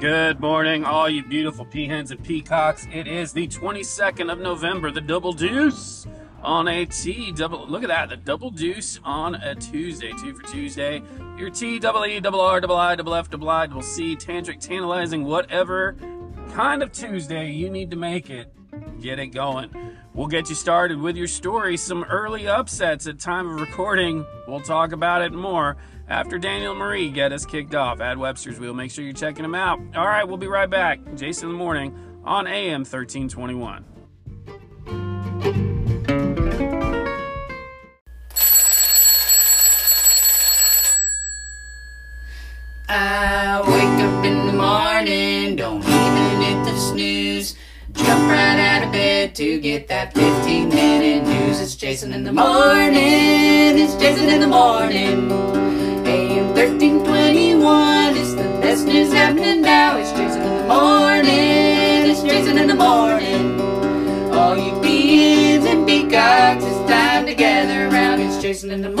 Good morning, all you beautiful peahens and peacocks. It is the 22nd of November, the double deuce on a T double. Look at that, the double deuce on a Tuesday, two for Tuesday. Your T double E double R double I double F double I double C, tantric, tantalizing, whatever kind of Tuesday you need to make it. Get it going. We'll get you started with your story. Some early upsets at time of recording. We'll talk about it more after Daniel Marie get us kicked off at Webster's Wheel. Make sure you're checking them out. All right, we'll be right back. Jason in the morning on AM 1321. I wake up in the morning, don't even hit the snooze. Jump right out of bed to get that 15 minute news. It's Jason in the morning, it's Jason in the morning. News happening now. It's Jason in the morning, it's Jason in the morning. All you beans and peacocks, it's time to gather around. It's Jason in the morning.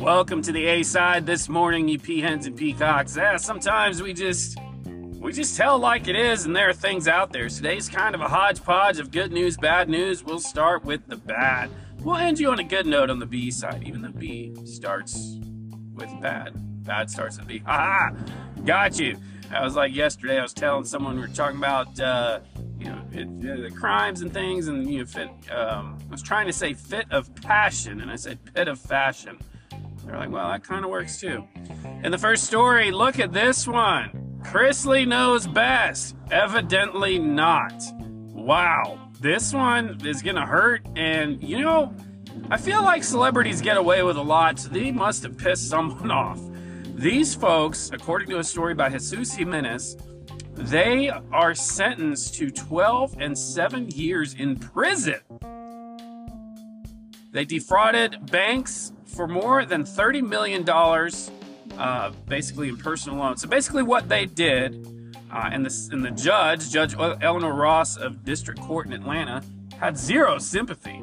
Welcome to the A side this morning, you peahens and peacocks. Yeah, sometimes we just we just tell like it is, and there are things out there. Today's kind of a hodgepodge of good news, bad news. We'll start with the bad. We'll end you on a good note on the B side, even though B starts with bad. Bad starts with B. Ha Got you. I was like yesterday. I was telling someone we were talking about. Uh, you know, it, uh, the crimes and things, and you know, fit. Um, I was trying to say fit of passion, and I said pit of fashion. They're like, well, that kind of works too. In the first story, look at this one. Chrisley knows best. Evidently not. Wow. This one is going to hurt. And, you know, I feel like celebrities get away with a lot, so they must have pissed someone off. These folks, according to a story by Jesus Jimenez, they are sentenced to 12 and 7 years in prison. They defrauded banks for more than $30 million, uh, basically in personal loans. So basically, what they did, uh, and, the, and the judge, Judge Eleanor Ross of District Court in Atlanta, had zero sympathy.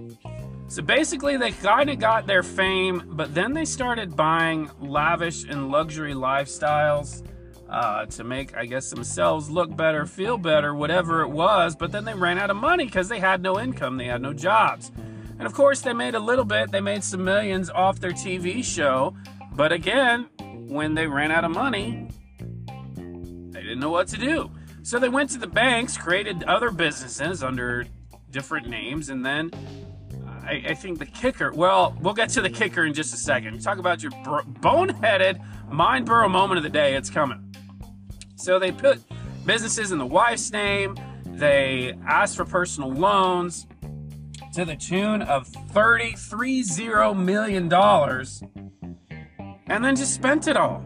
So basically, they kind of got their fame, but then they started buying lavish and luxury lifestyles uh, to make, I guess, themselves look better, feel better, whatever it was. But then they ran out of money because they had no income, they had no jobs. And of course, they made a little bit, they made some millions off their TV show. But again, when they ran out of money, they didn't know what to do. So they went to the banks, created other businesses under different names, and then I, I think the kicker, well, we'll get to the kicker in just a second. Talk about your bro- boneheaded mind burrow moment of the day, it's coming. So they put businesses in the wife's name, they asked for personal loans to the tune of $33 million and then just spent it all.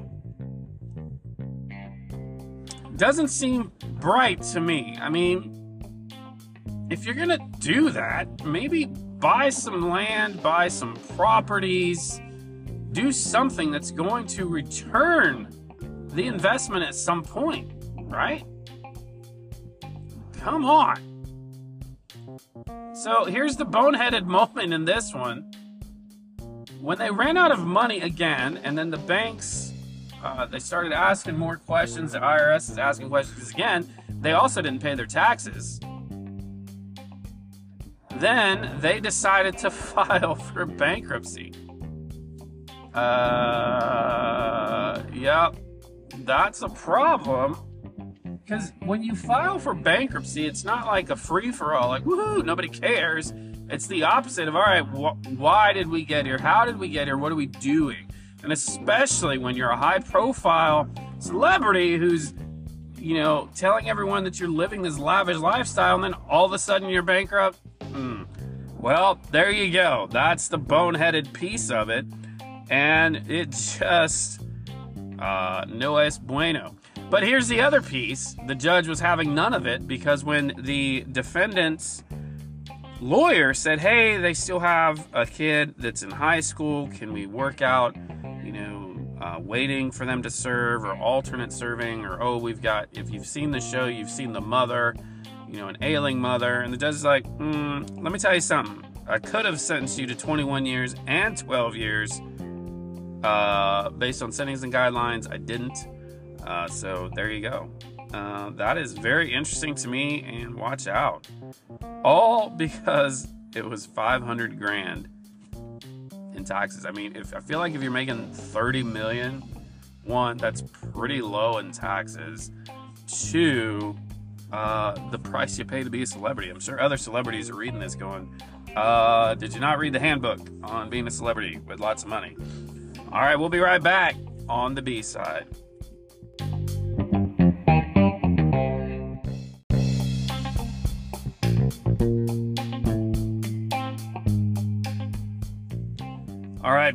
Doesn't seem bright to me. I mean, if you're gonna do that, maybe buy some land, buy some properties, do something that's going to return the investment at some point, right? Come on. So here's the boneheaded moment in this one. When they ran out of money again, and then the banks, uh, they started asking more questions. The IRS is asking questions again. They also didn't pay their taxes. Then they decided to file for bankruptcy. Uh, yep, that's a problem because when you file for bankruptcy, it's not like a free for all, like, woohoo, nobody cares. It's the opposite of, all right, wh- why did we get here? How did we get here? What are we doing? And especially when you're a high profile celebrity who's, you know, telling everyone that you're living this lavish lifestyle and then all of a sudden you're bankrupt. Hmm. Well, there you go. That's the boneheaded piece of it. And it just, uh, no es bueno. But here's the other piece the judge was having none of it because when the defendant's lawyer said, Hey, they still have a kid that's in high school, can we work out, you know, uh, waiting for them to serve or alternate serving? Or, oh, we've got, if you've seen the show, you've seen the mother, you know, an ailing mother. And the judge is like, mm, Let me tell you something. I could have sentenced you to 21 years and 12 years uh, based on sentencing guidelines. I didn't. Uh, so there you go. Uh, that is very interesting to me, and watch out. All because it was 500 grand in taxes. I mean, if I feel like if you're making 30 million, one, that's pretty low in taxes. Two, uh, the price you pay to be a celebrity. I'm sure other celebrities are reading this going, uh, did you not read the handbook on being a celebrity with lots of money? All right, we'll be right back on the B side.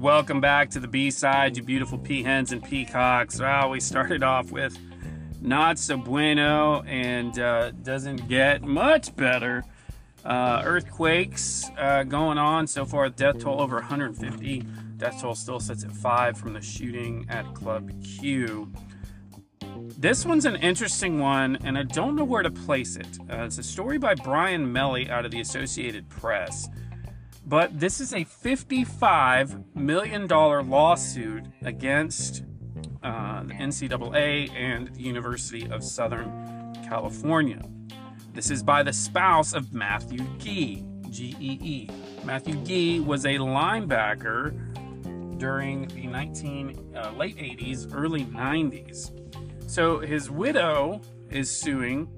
Welcome back to the B side, you beautiful peahens and peacocks. Well, we started off with not so bueno and uh, doesn't get much better. Uh, earthquakes uh, going on so far. Death toll over 150. Death toll still sits at five from the shooting at Club Q. This one's an interesting one, and I don't know where to place it. Uh, it's a story by Brian Melley out of the Associated Press. But this is a $55 million lawsuit against uh, the NCAA and the University of Southern California. This is by the spouse of Matthew Gee, G E E. Matthew Gee was a linebacker during the 19 uh, late 80s, early 90s. So his widow is suing,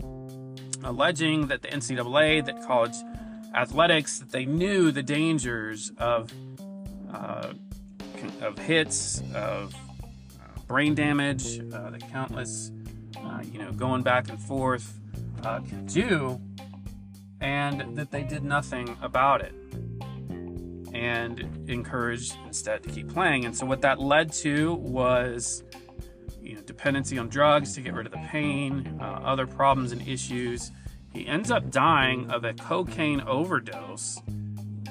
alleging that the NCAA, that college athletics that they knew the dangers of uh, of hits, of uh, brain damage, uh, the countless, uh, you know, going back and forth uh, can do, and that they did nothing about it, and encouraged instead to keep playing. And so what that led to was. You know, dependency on drugs to get rid of the pain, other problems and issues, he ends up dying of a cocaine overdose.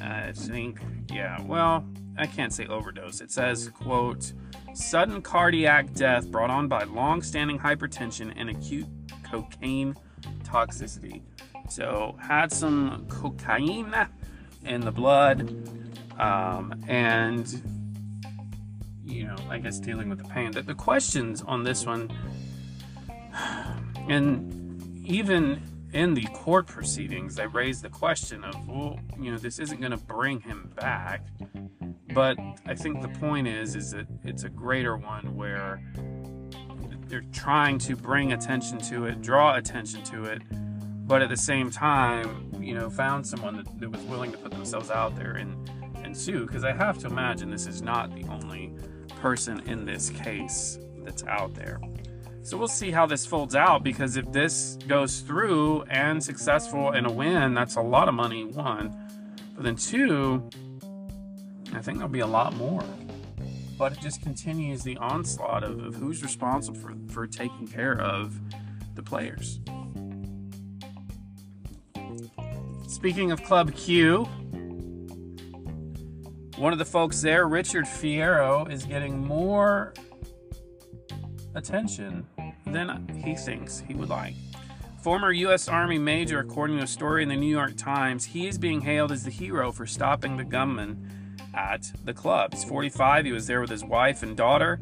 I think, yeah, well, I can't say overdose. It says, quote, sudden cardiac death brought on by long-standing hypertension and acute cocaine toxicity. So had some cocaine in the blood, um, and you know, I guess dealing with the pain. The, the questions on this one, and even in the court proceedings, they raised the question of, well, you know, this isn't going to bring him back. But I think the point is, is that it's a greater one where they're trying to bring attention to it, draw attention to it, but at the same time, you know, found someone that, that was willing to put themselves out there and, and sue. Because I have to imagine this is not the only person in this case that's out there. So we'll see how this folds out because if this goes through and successful and a win, that's a lot of money, one. But then two, I think there'll be a lot more. But it just continues the onslaught of, of who's responsible for, for taking care of the players. Speaking of Club Q, one of the folks there, Richard Fierro, is getting more attention than he thinks he would like. Former U.S. Army major, according to a story in the New York Times, he is being hailed as the hero for stopping the gunman at the club. He's 45. He was there with his wife and daughter.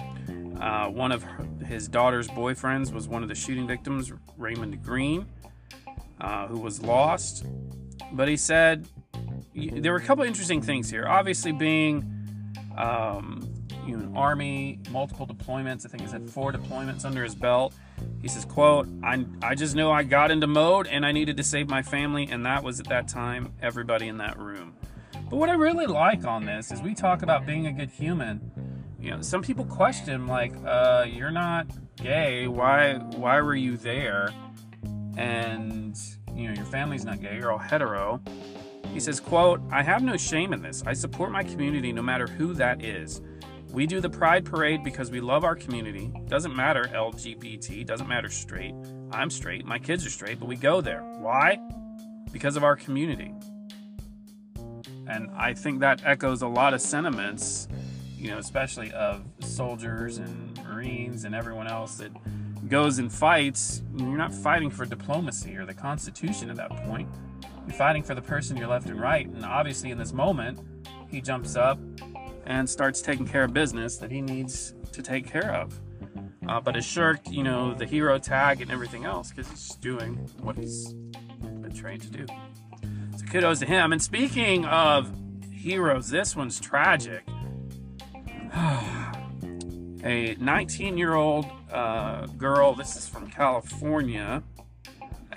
Uh, one of his daughter's boyfriends was one of the shooting victims, Raymond Green, uh, who was lost. But he said there were a couple interesting things here. Obviously, being um, know, army, multiple deployments. I think he's had four deployments under his belt. He says, quote, I, I just know I got into mode and I needed to save my family, and that was at that time everybody in that room. But what I really like on this is we talk about being a good human. You know, some people question like, uh, you're not gay. Why why were you there? And you know, your family's not gay, you're all hetero. He says, quote, I have no shame in this. I support my community no matter who that is. We do the Pride Parade because we love our community. Doesn't matter LGBT, doesn't matter straight. I'm straight, my kids are straight, but we go there. Why? Because of our community. And I think that echoes a lot of sentiments, you know, especially of soldiers and Marines and everyone else that goes and fights, you're not fighting for diplomacy or the Constitution at that point. You're fighting for the person you're left and right. And obviously, in this moment, he jumps up and starts taking care of business that he needs to take care of. Uh, but has shirked, you know, the hero tag and everything else because he's doing what he's been trained to do. So kudos to him. And speaking of heroes, this one's tragic. a 19 year old uh, girl, this is from California,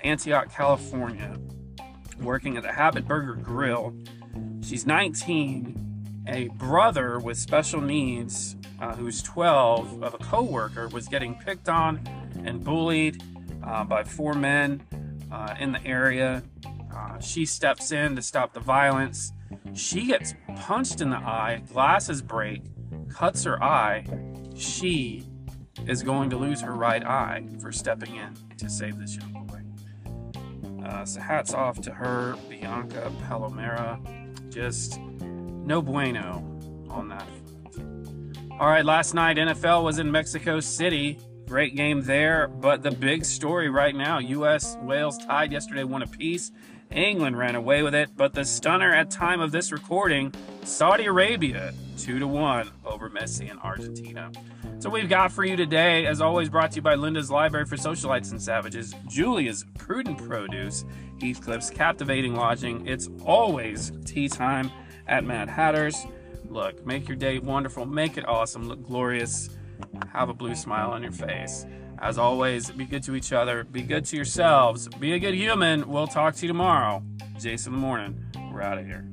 Antioch, California, working at the Habit Burger Grill. She's 19. A brother with special needs, uh, who's 12, of a coworker, was getting picked on and bullied uh, by four men uh, in the area. Uh, she steps in to stop the violence. She gets punched in the eye, glasses break, cuts her eye, she is going to lose her right eye for stepping in to save this young boy. Uh, so hats off to her, Bianca Palomera. Just no bueno on that. All right, last night NFL was in Mexico City. Great game there, but the big story right now: U.S. Wales tied yesterday, one apiece. England ran away with it, but the stunner at time of this recording, Saudi Arabia, 2 to 1 over Messi and Argentina. So we've got for you today, as always, brought to you by Linda's Library for Socialites and Savages, Julia's Prudent Produce, Heathcliff's Captivating Lodging. It's always tea time at Mad Hatters. Look, make your day wonderful, make it awesome, look glorious, have a blue smile on your face. As always, be good to each other, be good to yourselves, be a good human. We'll talk to you tomorrow. Jason the morning. We're out of here.